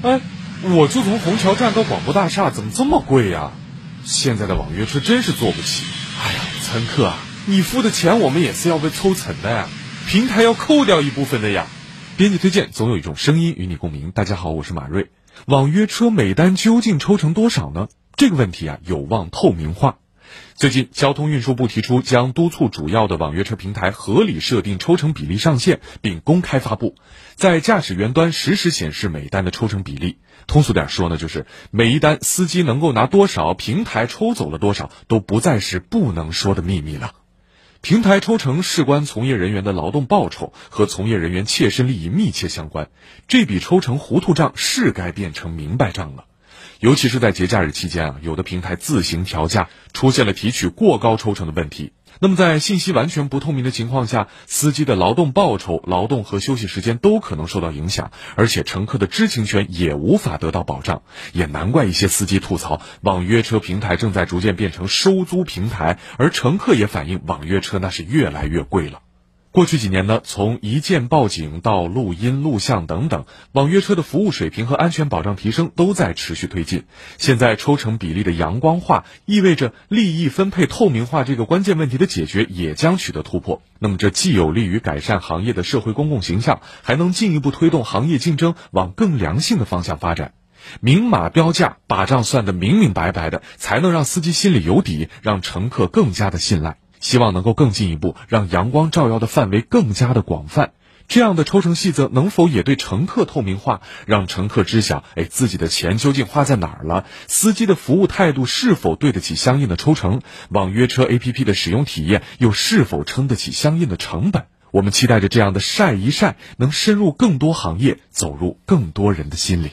哎，我就从虹桥站到广播大厦，怎么这么贵呀？现在的网约车真是坐不起。哎呀，乘客啊，你付的钱我们也是要被抽成的呀，平台要扣掉一部分的呀。编辑推荐，总有一种声音与你共鸣。大家好，我是马瑞。网约车每单究竟抽成多少呢？这个问题啊，有望透明化。最近，交通运输部提出将督促主要的网约车平台合理设定抽成比例上限，并公开发布，在驾驶员端实时显示每单的抽成比例。通俗点说呢，就是每一单司机能够拿多少，平台抽走了多少，都不再是不能说的秘密了。平台抽成事关从业人员的劳动报酬，和从业人员切身利益密切相关。这笔抽成糊涂账是该变成明白账了。尤其是在节假日期间啊，有的平台自行调价，出现了提取过高抽成的问题。那么，在信息完全不透明的情况下，司机的劳动报酬、劳动和休息时间都可能受到影响，而且乘客的知情权也无法得到保障。也难怪一些司机吐槽，网约车平台正在逐渐变成收租平台，而乘客也反映网约车那是越来越贵了。过去几年呢，从一键报警到录音录像等等，网约车的服务水平和安全保障提升都在持续推进。现在抽成比例的阳光化，意味着利益分配透明化这个关键问题的解决也将取得突破。那么这既有利于改善行业的社会公共形象，还能进一步推动行业竞争往更良性的方向发展。明码标价，把账算得明明白白的，才能让司机心里有底，让乘客更加的信赖。希望能够更进一步，让阳光照耀的范围更加的广泛。这样的抽成细则能否也对乘客透明化，让乘客知晓，哎，自己的钱究竟花在哪儿了？司机的服务态度是否对得起相应的抽成？网约车 APP 的使用体验又是否撑得起相应的成本？我们期待着这样的晒一晒，能深入更多行业，走入更多人的心里。